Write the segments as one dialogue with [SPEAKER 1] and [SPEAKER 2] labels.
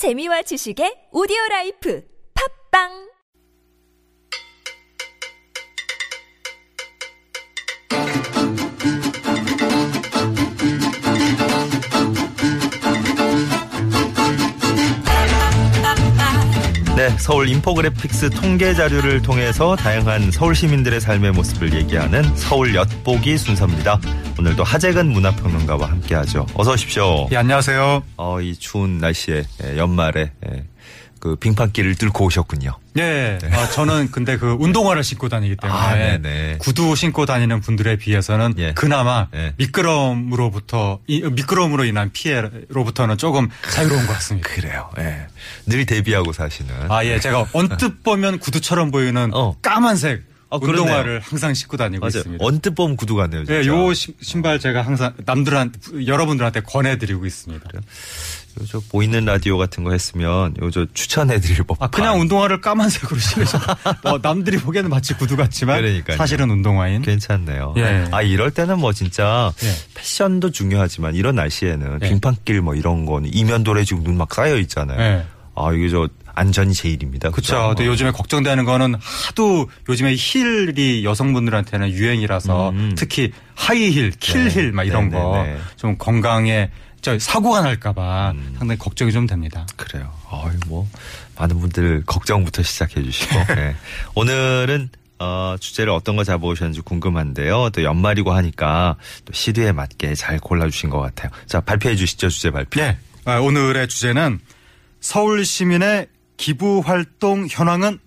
[SPEAKER 1] 재미와 지식의 오디오 라이프. 팟빵
[SPEAKER 2] 네, 서울 인포그래픽스 통계 자료를 통해서 다양한 서울 시민들의 삶의 모습을 얘기하는 서울 엿보기 순서입니다. 오늘도 하재근 문화평론가와 함께하죠. 어서 오십시오.
[SPEAKER 3] 예, 안녕하세요.
[SPEAKER 2] 어, 이 추운 날씨에 예, 연말에 예, 그 빙판길을 뚫고 오셨군요.
[SPEAKER 3] 네. 아, 저는 근데 그 운동화를 신고 다니기 때문에
[SPEAKER 2] 아.
[SPEAKER 3] 구두 신고 다니는 분들에 비해서는
[SPEAKER 2] 예.
[SPEAKER 3] 그나마
[SPEAKER 2] 예.
[SPEAKER 3] 미끄럼으로부터 이, 미끄럼으로 인한 피해로부터는 조금 자유로운 것 같습니다.
[SPEAKER 2] 그래요. 예. 늘 대비하고 사시는.
[SPEAKER 3] 아, 예. 제가 언뜻 보면 구두처럼 보이는
[SPEAKER 2] 어.
[SPEAKER 3] 까만색
[SPEAKER 2] 아, 그러네요.
[SPEAKER 3] 운동화를 항상 신고 다니고
[SPEAKER 2] 맞아요.
[SPEAKER 3] 있습니다.
[SPEAKER 2] 언뜻 보면 구두 같네요. 진짜.
[SPEAKER 3] 예, 요 신- 신발 제가 항상 남들한 여러분들한테 권해드리고 있습니다.
[SPEAKER 2] 요거 보이는 라디오 같은 거 했으면 요거 추천해드릴 법.
[SPEAKER 3] 아, 그냥 운동화를 까만색으로 신으셔. 뭐 남들이 보기에는 마치 구두 같지만
[SPEAKER 2] 그러니까요.
[SPEAKER 3] 사실은 운동화인.
[SPEAKER 2] 괜찮네요.
[SPEAKER 3] 예.
[SPEAKER 2] 아 이럴 때는 뭐 진짜
[SPEAKER 3] 예.
[SPEAKER 2] 패션도 중요하지만 이런 날씨에는
[SPEAKER 3] 예.
[SPEAKER 2] 빙판길 뭐 이런 거는 이면도로에 지금 눈 막 쌓여 있잖아요.
[SPEAKER 3] 예.
[SPEAKER 2] 아 이게 저 안전이 제일입니다.
[SPEAKER 3] 그렇죠. 근데 요즘에 걱정되는 거는 하도 요즘에 힐이 여성분들한테는 유행이라서
[SPEAKER 2] 음.
[SPEAKER 3] 특히 하이힐, 킬힐 막 이런
[SPEAKER 2] 네,
[SPEAKER 3] 거
[SPEAKER 2] 네, 네.
[SPEAKER 3] 좀 건강에 저 사고가 날까봐
[SPEAKER 2] 음.
[SPEAKER 3] 상당히 걱정이 좀 됩니다.
[SPEAKER 2] 그래요. 아유 뭐 많은 분들 걱정부터 시작해 주시고 네. 오늘은 어, 주제를 어떤 거 잡아오셨는지 궁금한데요. 또 연말이고 하니까 또 시류에 맞게 잘 골라주신 것 같아요. 자 발표해 주시죠 주제 발표.
[SPEAKER 3] 네. 아, 오늘의 주제는 서울 시민의 기부 활동 현황은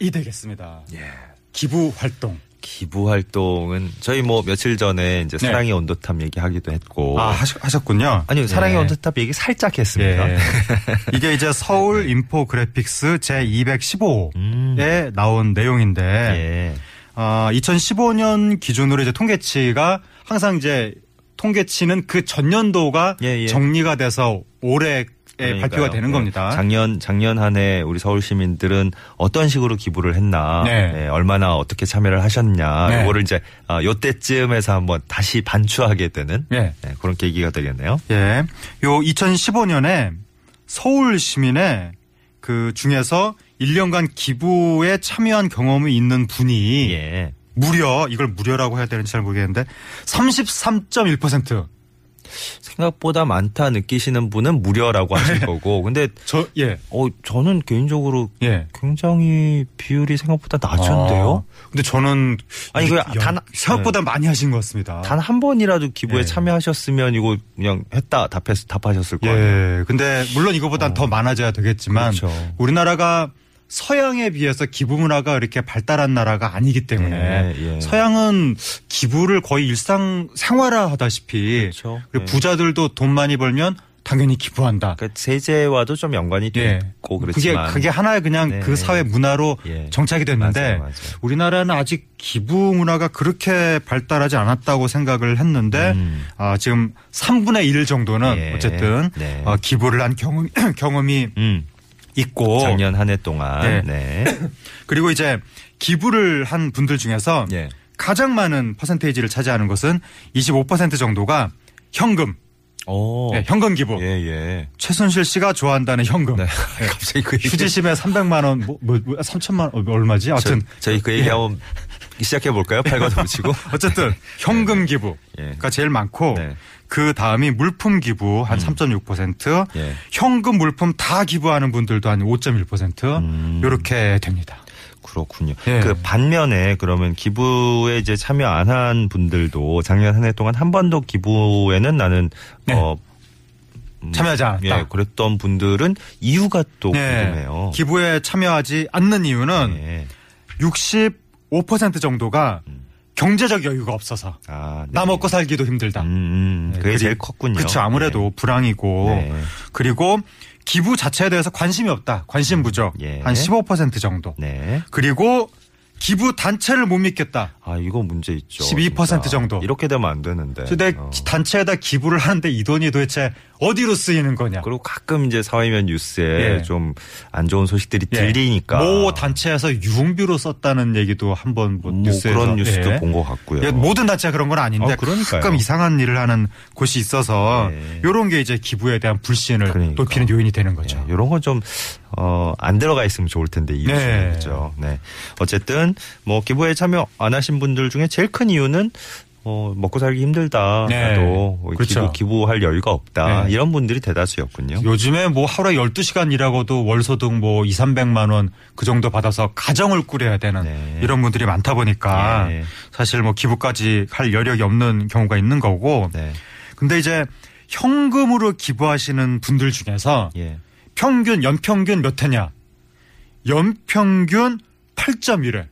[SPEAKER 3] 이 되겠습니다.
[SPEAKER 2] 예.
[SPEAKER 3] 기부 활동.
[SPEAKER 2] 기부 활동은 저희 뭐 며칠 전에 이제
[SPEAKER 3] 네.
[SPEAKER 2] 사랑의 온도탑 얘기하기도 했고
[SPEAKER 3] 아, 하셨, 하셨군요.
[SPEAKER 2] 아니요 사랑의
[SPEAKER 3] 예.
[SPEAKER 2] 온도탑 얘기 살짝 했습니다.
[SPEAKER 3] 예. 이게 이제 서울 인포그래픽스 제 215호에
[SPEAKER 2] 음.
[SPEAKER 3] 나온 내용인데
[SPEAKER 2] 예.
[SPEAKER 3] 아, 2015년 기준으로 이제 통계치가 항상 이제 통계치는 그 전년도가
[SPEAKER 2] 예, 예.
[SPEAKER 3] 정리가 돼서 올해에
[SPEAKER 2] 그러니까요.
[SPEAKER 3] 발표가 되는
[SPEAKER 2] 예.
[SPEAKER 3] 겁니다.
[SPEAKER 2] 작년 작년 한 해 우리 서울 시민들은 어떤 식으로 기부를 했나,
[SPEAKER 3] 네.
[SPEAKER 2] 예, 얼마나 어떻게 참여를 하셨냐,
[SPEAKER 3] 네.
[SPEAKER 2] 이거를 이제 아, 요때쯤에서 한번 다시 반추하게 되는
[SPEAKER 3] 예.
[SPEAKER 2] 예, 그런 계기가 되겠네요.
[SPEAKER 3] 예. 요 2015년에 서울 시민의 그 중에서 1년간 기부에 참여한 경험이 있는 분이
[SPEAKER 2] 예.
[SPEAKER 3] 무려 이걸 무려라고 해야 되는지 잘 모르겠는데 33.1%.
[SPEAKER 2] 생각보다 많다 느끼시는 분은 무료라고 하실 거고, 근데
[SPEAKER 3] 저 예.
[SPEAKER 2] 어 저는 개인적으로
[SPEAKER 3] 예.
[SPEAKER 2] 굉장히 비율이 생각보다 낮은데요.
[SPEAKER 3] 아, 근데 저는
[SPEAKER 2] 아니, 그
[SPEAKER 3] 연-
[SPEAKER 2] 단-
[SPEAKER 3] 생각보다 많이 하신 것 같습니다.
[SPEAKER 2] 단 한 번이라도 기부에
[SPEAKER 3] 예.
[SPEAKER 2] 참여하셨으면 이거 그냥 했다 답했 답하셨을 거예요.
[SPEAKER 3] 예. 근데 물론 이거보단 더 많아져야 되겠지만
[SPEAKER 2] 그렇죠.
[SPEAKER 3] 우리나라가 서양에 비해서 기부 문화가 이렇게 발달한 나라가 아니기 때문에
[SPEAKER 2] 예, 예.
[SPEAKER 3] 서양은 기부를 거의 일상 생활화하다시피
[SPEAKER 2] 그렇죠.
[SPEAKER 3] 그리고
[SPEAKER 2] 예.
[SPEAKER 3] 부자들도 돈 많이 벌면 당연히 기부한다.
[SPEAKER 2] 그러니까 세제와도 좀 연관이
[SPEAKER 3] 예.
[SPEAKER 2] 있고
[SPEAKER 3] 그게
[SPEAKER 2] 그렇지만
[SPEAKER 3] 그게 하나의 그냥
[SPEAKER 2] 네.
[SPEAKER 3] 그 사회 문화로
[SPEAKER 2] 예.
[SPEAKER 3] 정착이 됐는데
[SPEAKER 2] 맞아요, 맞아요.
[SPEAKER 3] 우리나라는 아직 기부 문화가 그렇게 발달하지 않았다고 생각을 했는데
[SPEAKER 2] 음.
[SPEAKER 3] 아, 지금 3분의 1 정도는
[SPEAKER 2] 예.
[SPEAKER 3] 어쨌든
[SPEAKER 2] 네.
[SPEAKER 3] 어, 기부를 한 경험 경험이
[SPEAKER 2] 음,
[SPEAKER 3] 있고
[SPEAKER 2] 작년 한 해 동안
[SPEAKER 3] 네.
[SPEAKER 2] 네.
[SPEAKER 3] 그리고 이제 기부를 한 분들 중에서
[SPEAKER 2] 예.
[SPEAKER 3] 가장 많은 퍼센테이지를 차지하는 것은 25% 정도가 현금,
[SPEAKER 2] 오.
[SPEAKER 3] 예, 현금 기부.
[SPEAKER 2] 예, 예.
[SPEAKER 3] 최순실 씨가 좋아한다는 현금.
[SPEAKER 2] 네. 갑자기 그 얘기-
[SPEAKER 3] 휴지심에 300만 원, 뭐, 뭐, 뭐 3천만 원, 얼마지? 하여튼.
[SPEAKER 2] 저, 희그 얘기
[SPEAKER 3] 예.
[SPEAKER 2] 한번 시작해 볼까요? 팔과 붙이고.
[SPEAKER 3] 어쨌든 현금 기부가
[SPEAKER 2] 예.
[SPEAKER 3] 제일 많고
[SPEAKER 2] 네.
[SPEAKER 3] 그 다음이 물품 기부 한 3.6%,
[SPEAKER 2] 예.
[SPEAKER 3] 현금 물품 다 기부하는 분들도 한 5.1%
[SPEAKER 2] 음.
[SPEAKER 3] 이렇게 됩니다.
[SPEAKER 2] 그렇군요.
[SPEAKER 3] 예.
[SPEAKER 2] 그 반면에 그러면 기부에 이제 참여 안 한 분들도 작년 한 해 동안 한 번도 기부에는 나는
[SPEAKER 3] 네.
[SPEAKER 2] 어 음,
[SPEAKER 3] 참여하지 않았다.
[SPEAKER 2] 예, 그랬던 분들은 이유가 또
[SPEAKER 3] 네.
[SPEAKER 2] 궁금해요.
[SPEAKER 3] 기부에 참여하지 않는 이유는
[SPEAKER 2] 예.
[SPEAKER 3] 65% 정도가
[SPEAKER 2] 음.
[SPEAKER 3] 경제적 여유가 없어서
[SPEAKER 2] 아, 네.
[SPEAKER 3] 나 먹고 살기도 힘들다.
[SPEAKER 2] 음, 음,
[SPEAKER 3] 네,
[SPEAKER 2] 그게
[SPEAKER 3] 그리-
[SPEAKER 2] 제일 컸군요.
[SPEAKER 3] 그렇죠. 아무래도 불황이고
[SPEAKER 2] 네.
[SPEAKER 3] 그리고 기부 자체에 대해서 관심이 없다. 관심 부족.
[SPEAKER 2] 예.
[SPEAKER 3] 한15% 정도.
[SPEAKER 2] 네.
[SPEAKER 3] 그리고 기부 단체를 못 믿겠다.
[SPEAKER 2] 아, 이거 문제 있죠.
[SPEAKER 3] 12%
[SPEAKER 2] 진짜.
[SPEAKER 3] 정도.
[SPEAKER 2] 이렇게 되면 안 되는데.
[SPEAKER 3] 내
[SPEAKER 2] 어.
[SPEAKER 3] 단체에다 기부를 하는데 이 돈이 도대체 어디로 쓰이는 거냐.
[SPEAKER 2] 그리고 가끔 이제 사회면 뉴스에
[SPEAKER 3] 예.
[SPEAKER 2] 좀안 좋은 소식들이
[SPEAKER 3] 예.
[SPEAKER 2] 들리니까.
[SPEAKER 3] 모 단체에서 유흥비로 썼다는 얘기도 한번
[SPEAKER 2] 뭐뭐
[SPEAKER 3] 뉴스에서
[SPEAKER 2] 그런 뉴스도
[SPEAKER 3] 예.
[SPEAKER 2] 본것 같고요.
[SPEAKER 3] 예, 모든 단체가 그런 건 아닌데
[SPEAKER 2] 어.
[SPEAKER 3] 가끔 이상한 일을 하는 곳이 있어서
[SPEAKER 2] 예.
[SPEAKER 3] 이런 게 이제 기부에 대한 불신을
[SPEAKER 2] 그러니까.
[SPEAKER 3] 높이는 요인이 되는 거죠.
[SPEAKER 2] 예, 이런 건 좀, 어, 안 들어가 있으면 좋을 텐데, 이유
[SPEAKER 3] 네.
[SPEAKER 2] 그죠. 네. 어쨌든, 뭐, 기부에 참여 안 하신 분들 중에 제일 큰 이유는, 어, 먹고 살기 힘들다.
[SPEAKER 3] 네.
[SPEAKER 2] 또
[SPEAKER 3] 그렇죠.
[SPEAKER 2] 기부, 기부할 여유가 없다.
[SPEAKER 3] 네.
[SPEAKER 2] 이런 분들이 대다수였군요.
[SPEAKER 3] 요즘에 뭐 하루에 12시간 일하고도 월소득 뭐 2, 300만 원 그 정도 받아서 가정을 꾸려야 되는
[SPEAKER 2] 네.
[SPEAKER 3] 이런 분들이 많다 보니까
[SPEAKER 2] 예.
[SPEAKER 3] 사실 뭐 기부까지 할 여력이 없는 경우가 있는 거고
[SPEAKER 2] 네.
[SPEAKER 3] 근데 이제 현금으로 기부하시는 분들 중에서
[SPEAKER 2] 예.
[SPEAKER 3] 평균 연평균 몇 회냐? 연평균 8.1회.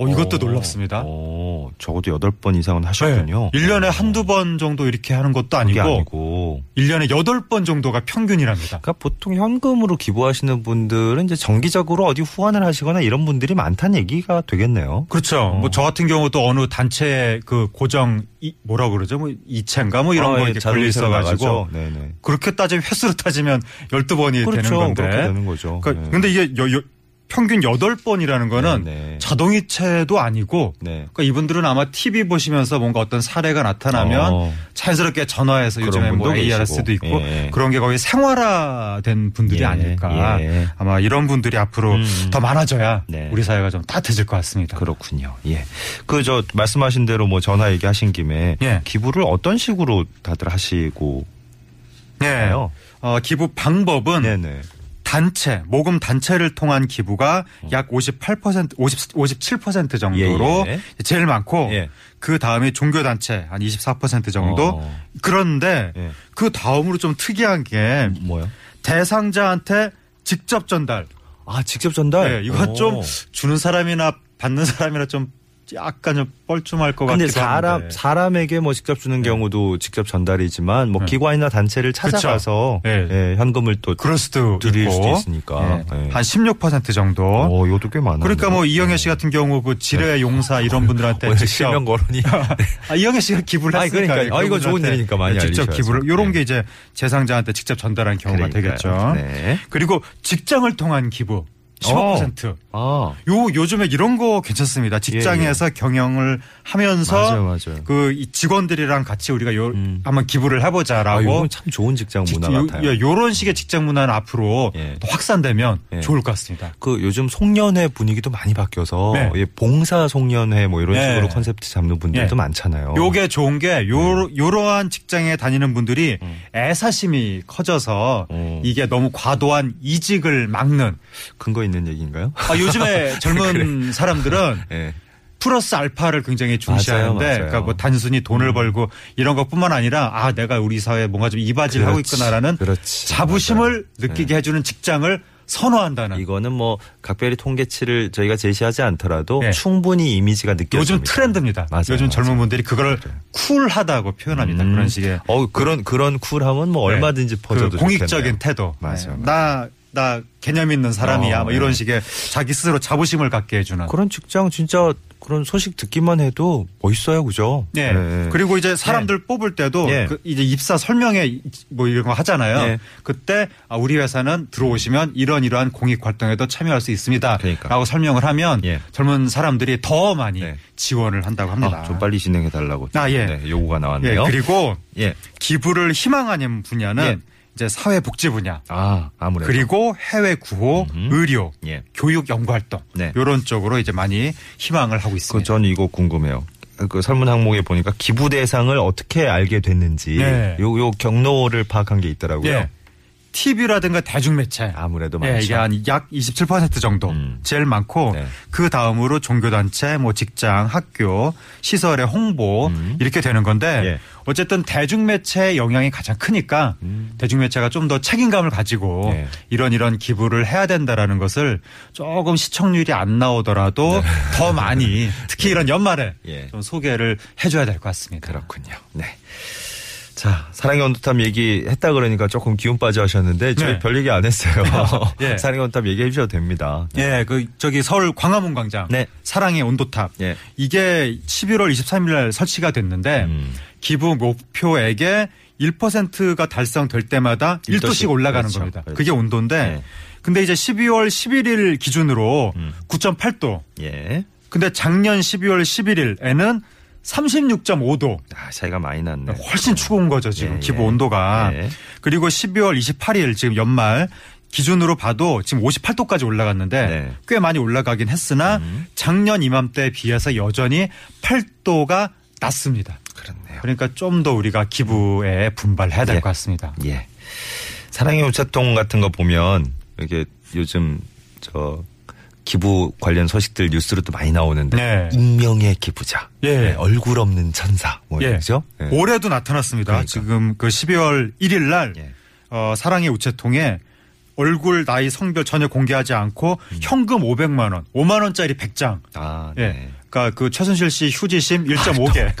[SPEAKER 3] 어, 이것도
[SPEAKER 2] 어,
[SPEAKER 3] 놀랍습니다.
[SPEAKER 2] 어, 적어도 8번 이상은 하셨군요.
[SPEAKER 3] 네. 1년에 한두 번 정도 이렇게 하는 것도 아니고,
[SPEAKER 2] 아니고.
[SPEAKER 3] 1년에 8번 정도가 평균이랍니다.
[SPEAKER 2] 그러니까 보통 현금으로 기부하시는 분들은 이제 정기적으로 어디 후원을 하시거나 이런 분들이 많다는 얘기가 되겠네요.
[SPEAKER 3] 그렇죠.
[SPEAKER 2] 어.
[SPEAKER 3] 뭐저 같은 경우도 어느 단체 그 고정 이, 뭐라 그러죠? 뭐 이체인가 뭐 이런
[SPEAKER 2] 아,
[SPEAKER 3] 거
[SPEAKER 2] 예,
[SPEAKER 3] 이렇게 걸려 있어 가지고
[SPEAKER 2] 나가죠. 네네.
[SPEAKER 3] 그렇게 따지면 횟수로 따지면 12번이 되는
[SPEAKER 2] 그렇죠.
[SPEAKER 3] 건데.
[SPEAKER 2] 그렇게 되는 거죠.
[SPEAKER 3] 그러니까
[SPEAKER 2] 네.
[SPEAKER 3] 근데 이게 여- 여- 평균 8번이라는 거는
[SPEAKER 2] 네네.
[SPEAKER 3] 자동이체도 아니고
[SPEAKER 2] 네.
[SPEAKER 3] 그러니까 이분들은 아마 TV 보시면서 뭔가 어떤 사례가 나타나면
[SPEAKER 2] 어.
[SPEAKER 3] 자연스럽게 전화해서 요즘에 뭐 ARS도. 있고
[SPEAKER 2] 예.
[SPEAKER 3] 그런 게 거의 생활화된 분들이
[SPEAKER 2] 예,
[SPEAKER 3] 아닐까.
[SPEAKER 2] 예.
[SPEAKER 3] 아마 이런 분들이 앞으로
[SPEAKER 2] 음.
[SPEAKER 3] 더 많아져야
[SPEAKER 2] 네.
[SPEAKER 3] 우리 사회가 좀 따뜻해질 것 같습니다.
[SPEAKER 2] 그렇군요. 예. 그 저 말씀하신 대로 뭐 전화 얘기하신 김에
[SPEAKER 3] 예.
[SPEAKER 2] 기부를 어떤 식으로 다들 하시고
[SPEAKER 3] 예.
[SPEAKER 2] 있나요?
[SPEAKER 3] 어, 기부 방법은
[SPEAKER 2] 네네.
[SPEAKER 3] 단체, 모금 단체를 통한 기부가 약 58%, 50, 57% 정도로
[SPEAKER 2] 예, 예.
[SPEAKER 3] 제일 많고
[SPEAKER 2] 예.
[SPEAKER 3] 그 다음에 종교 단체 한 24% 정도.
[SPEAKER 2] 어.
[SPEAKER 3] 그런데
[SPEAKER 2] 예.
[SPEAKER 3] 그 다음으로 좀 특이한 게
[SPEAKER 2] 뭐요?
[SPEAKER 3] 대상자한테 직접 전달.
[SPEAKER 2] 아 직접 전달.
[SPEAKER 3] 네,
[SPEAKER 2] 오.
[SPEAKER 3] 좀 주는 사람이나 받는 사람이나 좀 약간 좀 뻘쭘할 것 같기도
[SPEAKER 2] 사람
[SPEAKER 3] 한데.
[SPEAKER 2] 사람에게 뭐 직접 주는 경우도 직접 전달이지만 뭐
[SPEAKER 3] 네.
[SPEAKER 2] 기관이나 단체를 찾아가서
[SPEAKER 3] 네.
[SPEAKER 2] 예, 현금을 또
[SPEAKER 3] 그럴 수도
[SPEAKER 2] 드릴
[SPEAKER 3] 있고.
[SPEAKER 2] 수도 있으니까.
[SPEAKER 3] 예,
[SPEAKER 2] 예.
[SPEAKER 3] 한16% 정도.
[SPEAKER 2] 어, 이것도 꽤 많아요.
[SPEAKER 3] 그러니까 뭐 이영애 씨 같은 경우 그 지뢰 용사 이런 분들한테
[SPEAKER 2] 오늘
[SPEAKER 3] 직접
[SPEAKER 2] 실명 거론이
[SPEAKER 3] 아, 이영애 씨가 기부를
[SPEAKER 2] 아니,
[SPEAKER 3] 했으니까
[SPEAKER 2] 그러니까. 아, 이거 좋은 일이니까 많이
[SPEAKER 3] 직접
[SPEAKER 2] 알리셔야죠.
[SPEAKER 3] 기부를 요런
[SPEAKER 2] 네.
[SPEAKER 3] 게 이제 대상자한테 직접 전달한 경우가
[SPEAKER 2] 그러니까요.
[SPEAKER 3] 되겠죠.
[SPEAKER 2] 네.
[SPEAKER 3] 그리고 직장을 통한 기부 15%. 아요 요즘에 이런 거 괜찮습니다. 직장에서 경영을 하면서
[SPEAKER 2] 예, 맞아요, 맞아요.
[SPEAKER 3] 그이 직원들이랑 같이 우리가 요
[SPEAKER 2] 음.
[SPEAKER 3] 한번 기부를
[SPEAKER 2] 아,
[SPEAKER 3] 해보자라고
[SPEAKER 2] 이건 참 좋은 직장 문화 같아요.
[SPEAKER 3] 요, 런 식의 직장 문화는 앞으로
[SPEAKER 2] 예.
[SPEAKER 3] 더 확산되면
[SPEAKER 2] 예.
[SPEAKER 3] 좋을 것 같습니다.
[SPEAKER 2] 그 요즘 송년회 분위기도 많이 바뀌어서
[SPEAKER 3] 네.
[SPEAKER 2] 예, 봉사 송년회 뭐 이런
[SPEAKER 3] 네.
[SPEAKER 2] 식으로 컨셉트 잡는 분들도
[SPEAKER 3] 예.
[SPEAKER 2] 많잖아요.
[SPEAKER 3] 요게 좋은 게 요, 요러한 직장에 다니는 분들이
[SPEAKER 2] 음.
[SPEAKER 3] 애사심이 커져서
[SPEAKER 2] 어.
[SPEAKER 3] 이게 너무 과도한 이직을 막는
[SPEAKER 2] 근거 있는 얘기인가요?
[SPEAKER 3] 아, 요즘에 젊은 사람들은
[SPEAKER 2] 예.
[SPEAKER 3] 플러스 알파를 굉장히 중시하는데
[SPEAKER 2] 맞아요, 맞아요. 음.
[SPEAKER 3] 그러니까 뭐 단순히 돈을 벌고 이런 것뿐만 아니라 아 내가 우리 사회에 뭔가 좀 이바지를 하고
[SPEAKER 2] 그렇지,
[SPEAKER 3] 있구나라는
[SPEAKER 2] 그렇지.
[SPEAKER 3] 자부심을
[SPEAKER 2] 맞아요.
[SPEAKER 3] 느끼게 해주는 직장을 선호한다는
[SPEAKER 2] 이거는 뭐 각별히 통계치를 저희가 제시하지 않더라도
[SPEAKER 3] 네.
[SPEAKER 2] 충분히 이미지가 느껴집니다.
[SPEAKER 3] 요즘 트렌드입니다.
[SPEAKER 2] 맞아요,
[SPEAKER 3] 요즘 젊은
[SPEAKER 2] 맞아요.
[SPEAKER 3] 분들이 그걸 쿨하다고 표현합니다.
[SPEAKER 2] 음.
[SPEAKER 3] 그런 식의
[SPEAKER 2] 어 그런 그런 쿨함은 뭐
[SPEAKER 3] 네.
[SPEAKER 2] 얼마든지
[SPEAKER 3] 그
[SPEAKER 2] 퍼져도
[SPEAKER 3] 공익적인
[SPEAKER 2] 좋겠네요.
[SPEAKER 3] 태도. 네.
[SPEAKER 2] 맞아요.
[SPEAKER 3] 나, 나 개념 있는 사람이야.
[SPEAKER 2] 어,
[SPEAKER 3] 뭐 이런
[SPEAKER 2] 네.
[SPEAKER 3] 식의 자기 스스로 자부심을 갖게 해주는.
[SPEAKER 2] 그런 직장 진짜 그런 소식 듣기만 해도 멋있어요, 그죠?
[SPEAKER 3] 네.
[SPEAKER 2] 네.
[SPEAKER 3] 그리고 이제 사람들 뽑을 때도
[SPEAKER 2] 네.
[SPEAKER 3] 그 이제 입사 설명회 뭐 이런 거 하잖아요.
[SPEAKER 2] 네.
[SPEAKER 3] 그때 아, 우리 회사는 들어오시면 이런 이러한 공익 활동에도 참여할 수 있습니다.
[SPEAKER 2] 그러니까.
[SPEAKER 3] 라고 설명을 하면
[SPEAKER 2] 예.
[SPEAKER 3] 젊은 사람들이 더 많이
[SPEAKER 2] 네.
[SPEAKER 3] 지원을 한다고 합니다.
[SPEAKER 2] 아, 좀 빨리 진행해 달라고
[SPEAKER 3] 아, 예.
[SPEAKER 2] 네, 요구가
[SPEAKER 3] 예,
[SPEAKER 2] 나왔네요.
[SPEAKER 3] 그리고
[SPEAKER 2] 예.
[SPEAKER 3] 기부를 희망하는 분야는
[SPEAKER 2] 예.
[SPEAKER 3] 이제 사회복지 분야.
[SPEAKER 2] 아, 아무래도
[SPEAKER 3] 그리고 해외 구호,
[SPEAKER 2] 음흠.
[SPEAKER 3] 의료,
[SPEAKER 2] 예.
[SPEAKER 3] 교육 연구 활동
[SPEAKER 2] 네.
[SPEAKER 3] 이런 쪽으로 이제 많이 희망을 하고
[SPEAKER 2] 그
[SPEAKER 3] 있습니다.
[SPEAKER 2] 저는 이거 궁금해요. 그 설문 항목에 보니까 기부 대상을 어떻게 알게 됐는지
[SPEAKER 3] 네.
[SPEAKER 2] 요, 요 경로를 파악한 게 있더라고요.
[SPEAKER 3] 예. TV라든가 대중매체
[SPEAKER 2] 아무래도
[SPEAKER 3] 예,
[SPEAKER 2] 많죠.
[SPEAKER 3] 이게 한 약 27% 정도
[SPEAKER 2] 음.
[SPEAKER 3] 제일 많고
[SPEAKER 2] 네.
[SPEAKER 3] 그 다음으로 종교단체, 뭐 직장, 학교, 시설의 홍보
[SPEAKER 2] 음.
[SPEAKER 3] 이렇게 되는 건데
[SPEAKER 2] 예.
[SPEAKER 3] 어쨌든 대중매체의 영향이 가장 크니까
[SPEAKER 2] 음.
[SPEAKER 3] 대중매체가 좀 더 책임감을 가지고
[SPEAKER 2] 네.
[SPEAKER 3] 이런 이런 기부를 해야 된다라는 것을 조금 시청률이 안 나오더라도 더 많이 특히 이런 연말에
[SPEAKER 2] 네. 예.
[SPEAKER 3] 좀 소개를 해줘야 될 것 같습니다.
[SPEAKER 2] 그렇군요. 네. 자, 사랑의 온도탑 얘기 했다 그러니까 조금 기운 빠져 하셨는데 저희
[SPEAKER 3] 네.
[SPEAKER 2] 별 얘기 안 했어요.
[SPEAKER 3] 예.
[SPEAKER 2] 사랑의 온도탑 얘기해 주셔도 됩니다.
[SPEAKER 3] 예, 그 저기 서울 광화문 광장
[SPEAKER 2] 네.
[SPEAKER 3] 사랑의 온도탑
[SPEAKER 2] 예.
[SPEAKER 3] 이게 11월 23일 날 설치가 됐는데
[SPEAKER 2] 음.
[SPEAKER 3] 기부 목표액의 1%가 달성될 때마다 1도씩,
[SPEAKER 2] 1도씩
[SPEAKER 3] 올라가는
[SPEAKER 2] 그렇죠.
[SPEAKER 3] 겁니다.
[SPEAKER 2] 그렇죠.
[SPEAKER 3] 그게 온도인데
[SPEAKER 2] 네.
[SPEAKER 3] 근데 이제 12월 11일 기준으로
[SPEAKER 2] 음.
[SPEAKER 3] 9.8도.
[SPEAKER 2] 예.
[SPEAKER 3] 근데 작년 12월 11일에는 36.5도.
[SPEAKER 2] 아, 차이가 많이 났네.
[SPEAKER 3] 훨씬 추운 거죠, 지금
[SPEAKER 2] 예,
[SPEAKER 3] 기부
[SPEAKER 2] 예.
[SPEAKER 3] 온도가.
[SPEAKER 2] 예.
[SPEAKER 3] 그리고 12월 28일 지금 연말 기준으로 봐도 지금 58도까지 올라갔는데
[SPEAKER 2] 네. 음.
[SPEAKER 3] 꽤 많이 올라가긴 했으나 작년 이맘때에 비해서 여전히 8도가 낮습니다.
[SPEAKER 2] 그렇네요.
[SPEAKER 3] 그러니까 좀 더 우리가 기부에 분발해야 될
[SPEAKER 2] 예.
[SPEAKER 3] 것 같습니다.
[SPEAKER 2] 예. 사랑의 우체통 같은 거 보면 이게 요즘 저 기부 관련 소식들 뉴스로도 많이 나오는데
[SPEAKER 3] 네.
[SPEAKER 2] 익명의 기부자,
[SPEAKER 3] 예.
[SPEAKER 2] 네, 얼굴 없는 천사, 뭐
[SPEAKER 3] 예.
[SPEAKER 2] 이러죠. 예.
[SPEAKER 3] 올해도 나타났습니다.
[SPEAKER 2] 그러니까.
[SPEAKER 3] 지금 그 12월 1일 날
[SPEAKER 2] 예.
[SPEAKER 3] 어, 사랑의 우체통에 얼굴, 나이, 성별 전혀 공개하지 않고
[SPEAKER 2] 음.
[SPEAKER 3] 현금 500만 원, 5만 원짜리 100장.
[SPEAKER 2] 아,
[SPEAKER 3] 예.
[SPEAKER 2] 네.
[SPEAKER 3] 그러니까 그 최순실 씨 휴지심 1.5개.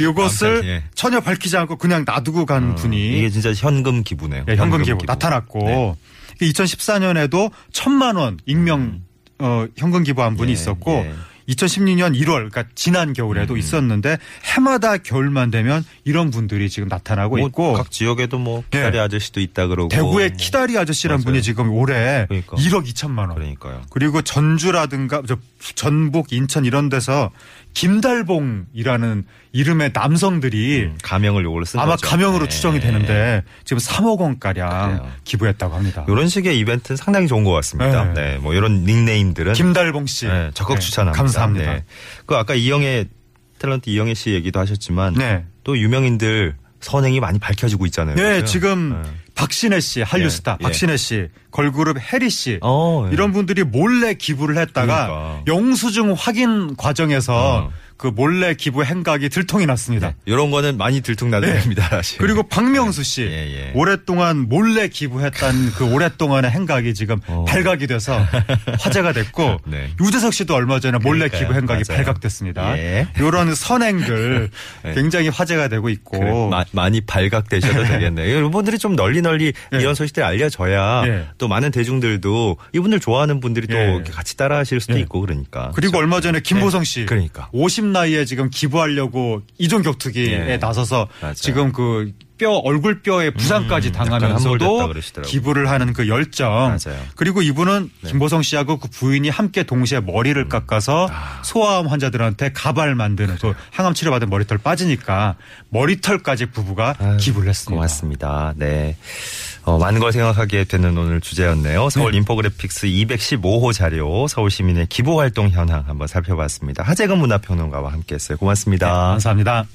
[SPEAKER 3] 이것을
[SPEAKER 2] 아무튼, 예.
[SPEAKER 3] 전혀 밝히지 않고 그냥 놔두고 간
[SPEAKER 2] 어,
[SPEAKER 3] 분이
[SPEAKER 2] 이게 진짜 현금 기부네요.
[SPEAKER 3] 예, 현금 기부 나타났고
[SPEAKER 2] 네.
[SPEAKER 3] 2014년에도 천만 원 익명 어, 현금 기부한 분이
[SPEAKER 2] 예,
[SPEAKER 3] 있었고
[SPEAKER 2] 예.
[SPEAKER 3] 2016년 1월 그러니까 지난 겨울에도
[SPEAKER 2] 음.
[SPEAKER 3] 있었는데 해마다 겨울만 되면 이런 분들이 지금 나타나고
[SPEAKER 2] 뭐
[SPEAKER 3] 있고
[SPEAKER 2] 각 지역에도 뭐 기다리
[SPEAKER 3] 예.
[SPEAKER 2] 아저씨도 있다 그러고
[SPEAKER 3] 대구의
[SPEAKER 2] 뭐
[SPEAKER 3] 키다리 아저씨란. 분이 지금 올해
[SPEAKER 2] 그러니까.
[SPEAKER 3] 1억 2천만 원.
[SPEAKER 2] 그러니까요.
[SPEAKER 3] 그리고 전주라든가 저 전북, 인천 이런 데서 김달봉이라는 이름의 남성들이
[SPEAKER 2] 음, 가명을 요걸로 쓴
[SPEAKER 3] 아마
[SPEAKER 2] 거죠.
[SPEAKER 3] 가명으로
[SPEAKER 2] 네.
[SPEAKER 3] 추정이 되는데 지금 3억 원 가량
[SPEAKER 2] 그래요.
[SPEAKER 3] 기부했다고 합니다.
[SPEAKER 2] 이런 식의 이벤트는 상당히 좋은 것 같습니다.
[SPEAKER 3] 네.
[SPEAKER 2] 네, 뭐 이런 닉네임들은
[SPEAKER 3] 김달봉 씨.
[SPEAKER 2] 네, 적극
[SPEAKER 3] 네,
[SPEAKER 2] 추천합니다.
[SPEAKER 3] 감사합니다.
[SPEAKER 2] 네. 그 아까 이영애 탤런트 이영애 씨 얘기도 하셨지만
[SPEAKER 3] 네.
[SPEAKER 2] 또 유명인들 선행이 많이 밝혀지고 있잖아요.
[SPEAKER 3] 네,
[SPEAKER 2] 그죠?
[SPEAKER 3] 지금
[SPEAKER 2] 네.
[SPEAKER 3] 박신혜 씨, 한류
[SPEAKER 2] 예,
[SPEAKER 3] 스타,
[SPEAKER 2] 예.
[SPEAKER 3] 박신혜 씨, 걸그룹 해리 씨,
[SPEAKER 2] 어, 예.
[SPEAKER 3] 이런 분들이 몰래 기부를 했다가
[SPEAKER 2] 그러니까.
[SPEAKER 3] 영수증 확인 과정에서
[SPEAKER 2] 어.
[SPEAKER 3] 그 몰래 기부 행각이 들통이 났습니다.
[SPEAKER 2] 이런 거는 많이 들통나도
[SPEAKER 3] 네.
[SPEAKER 2] 사실.
[SPEAKER 3] 그리고 박명수 씨
[SPEAKER 2] 예, 예.
[SPEAKER 3] 오랫동안 몰래 기부했던 그 오랫동안의 행각이 지금
[SPEAKER 2] 어.
[SPEAKER 3] 발각이 돼서 화제가 됐고
[SPEAKER 2] 네.
[SPEAKER 3] 유재석 씨도 얼마 전에 몰래
[SPEAKER 2] 그러니까요.
[SPEAKER 3] 기부 행각이
[SPEAKER 2] 맞아요.
[SPEAKER 3] 발각됐습니다.
[SPEAKER 2] 예.
[SPEAKER 3] 이런 선행들
[SPEAKER 2] 네.
[SPEAKER 3] 굉장히 화제가 되고 있고
[SPEAKER 2] 그래, 마- 많이 발각되셔도 되겠네요. 여러분들이 좀 널리 널리
[SPEAKER 3] 예.
[SPEAKER 2] 이런 소식들 알려져야
[SPEAKER 3] 예.
[SPEAKER 2] 또 많은 대중들도 이분들 좋아하는 분들이 또
[SPEAKER 3] 예.
[SPEAKER 2] 같이 따라하실 수도
[SPEAKER 3] 예.
[SPEAKER 2] 있고 그러니까.
[SPEAKER 3] 그리고 얼마 전에 김보성 씨
[SPEAKER 2] 그러니까.
[SPEAKER 3] 50 나이에 지금 기부하려고 이종 격투기에
[SPEAKER 2] 예.
[SPEAKER 3] 나서서
[SPEAKER 2] 맞아요.
[SPEAKER 3] 지금 그 뼈 얼굴 뼈에 부상까지
[SPEAKER 2] 음,
[SPEAKER 3] 당하면서도. 기부를 하는 그 열정
[SPEAKER 2] 맞아요.
[SPEAKER 3] 그리고 이분은
[SPEAKER 2] 네.
[SPEAKER 3] 김보성 씨하고 그 부인이 함께 동시에 머리를 깎아서
[SPEAKER 2] 아.
[SPEAKER 3] 소아암 환자들한테 가발 만드는 또 항암 치료 받은 머리털 빠지니까 머리털까지 부부가
[SPEAKER 2] 아유,
[SPEAKER 3] 기부를 했습니다.
[SPEAKER 2] 고맙습니다. 네. 어, 많은 걸 생각하게 되는 오늘 주제였네요. 서울
[SPEAKER 3] 네.
[SPEAKER 2] 인포그래픽스 215호 자료 서울 시민의 기부 활동 현황 한번 살펴봤습니다. 하재근 문화평론가와 함께했어요. 고맙습니다.
[SPEAKER 3] 네, 감사합니다.